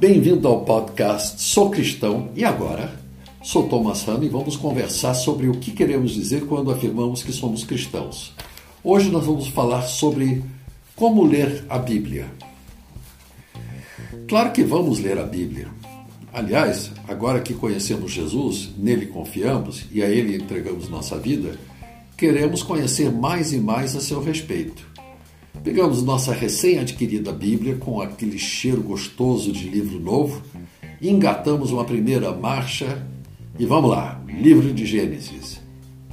Bem-vindo ao podcast Sou Cristão e agora sou Thomas Hanna e vamos conversar sobre o que queremos dizer quando afirmamos que somos cristãos. Hoje nós vamos falar sobre como ler a Bíblia. Claro que vamos ler a Bíblia. Aliás, agora que conhecemos Jesus, nele confiamos e a ele entregamos nossa vida, queremos conhecer mais e mais a seu respeito. Pegamos nossa recém-adquirida Bíblia com aquele cheiro gostoso de livro novo, engatamos uma primeira marcha e vamos lá, livro de Gênesis.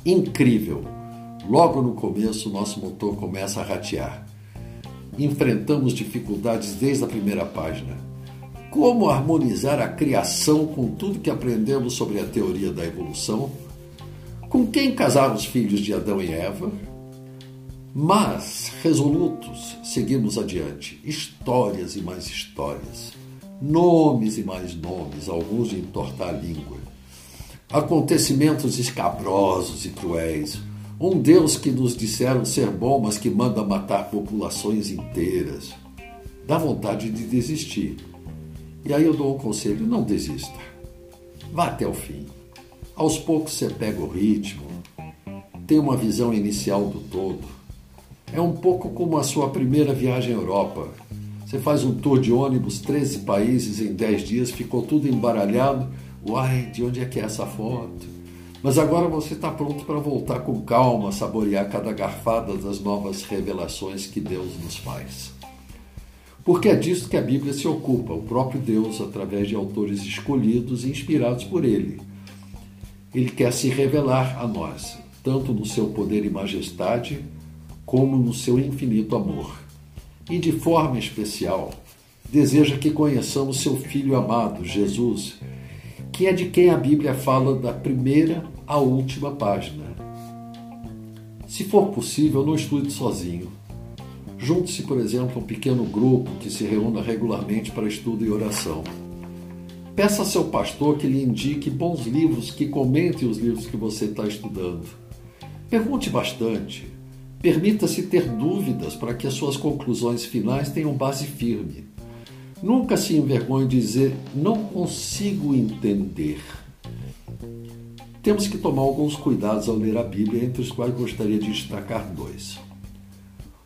Incrível! Logo no começo, nosso motor começa a ratear. Enfrentamos dificuldades desde a primeira página como harmonizar a criação com tudo que aprendemos sobre a teoria da evolução, com quem casar os filhos de Adão e Eva. Mas, resolutos, seguimos adiante. Histórias e mais histórias. Nomes e mais nomes, alguns de entortar a língua. Acontecimentos escabrosos e cruéis. Um Deus que nos disseram ser bom, mas que manda matar populações inteiras. Dá vontade de desistir e aí eu dou um conselho: não desista. Vá até o fim. Aos poucos você pega o ritmo, tem uma visão inicial do todo. É um pouco como a sua primeira viagem à Europa. Você faz um tour de ônibus, 13 países em 10 dias, ficou tudo embaralhado. Uai, de onde é que é essa foto? Mas agora você está pronto para voltar com calma, saborear cada garfada das novas revelações que Deus nos faz. Porque é disso que a Bíblia se ocupa, o próprio Deus, através de autores escolhidos e inspirados por ele. Ele quer se revelar a nós, tanto no seu poder e majestade, como no seu infinito amor. E de forma especial, deseja que conheçamos seu Filho amado, Jesus, que é de quem a Bíblia fala da primeira à última página. Se for possível, não estude sozinho. Junte-se, por exemplo, a um pequeno grupo que se reúna regularmente para estudo e oração. Peça a seu pastor que lhe indique bons livros, que comente os livros que você está estudando. Pergunte bastante. Permita-se ter dúvidas para que as suas conclusões finais tenham base firme. Nunca se envergonhe de dizer não consigo entender. Temos que tomar alguns cuidados ao ler a Bíblia, entre os quais gostaria de destacar dois.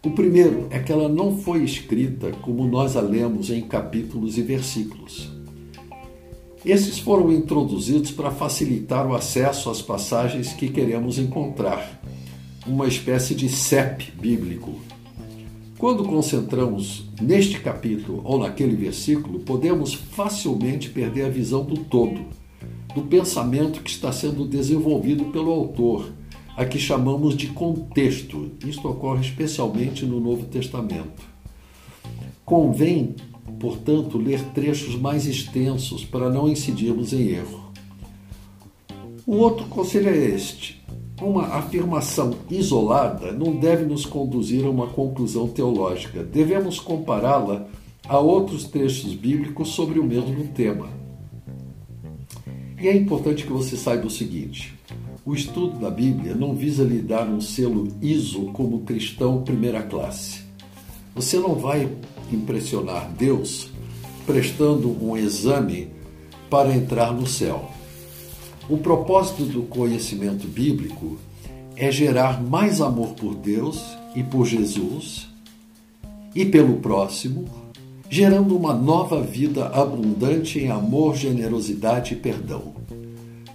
O primeiro é que ela não foi escrita como nós a lemos em capítulos e versículos. Esses foram introduzidos para facilitar o acesso às passagens que queremos encontrar, uma espécie de CEP bíblico. Quando concentramos neste capítulo ou naquele versículo, podemos facilmente perder a visão do todo, do pensamento que está sendo desenvolvido pelo autor a que chamamos de contexto. Isto ocorre especialmente no Novo Testamento. Convém, portanto, ler trechos mais extensos para não incidirmos em erro. O outro conselho é este: uma afirmação isolada não deve nos conduzir a uma conclusão teológica. Devemos compará-la a outros trechos bíblicos sobre o mesmo tema. E é importante que você saiba o seguinte: o estudo da Bíblia não visa lhe dar um selo ISO como cristão primeira classe. Você não vai impressionar Deus prestando um exame para entrar no céu. O propósito do conhecimento bíblico é gerar mais amor por Deus e por Jesus e pelo próximo, gerando uma nova vida abundante em amor, generosidade e perdão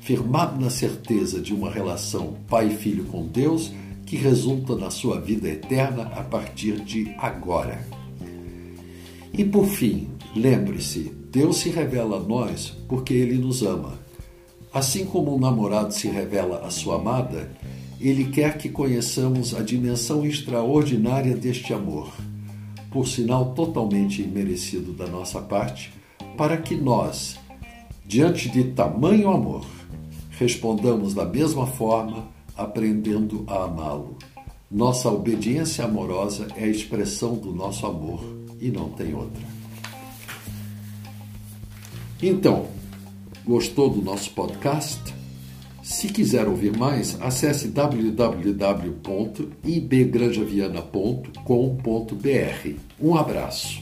firmado na certeza de uma relação pai-filho com Deus que resulta na sua vida eterna a partir de agora. E por fim, lembre-se: Deus se revela a nós porque Ele nos ama. Assim como um namorado se revela à sua amada, Ele quer que conheçamos a dimensão extraordinária deste amor, por sinal totalmente imerecido da nossa parte, para que nós, diante de tamanho amor, respondamos da mesma forma, aprendendo a amá-lo. Nossa obediência amorosa é a expressão do nosso amor e não tem outra. Então, gostou do nosso podcast? Se quiser ouvir mais, acesse www.ibgranjaviana.com.br. Um abraço.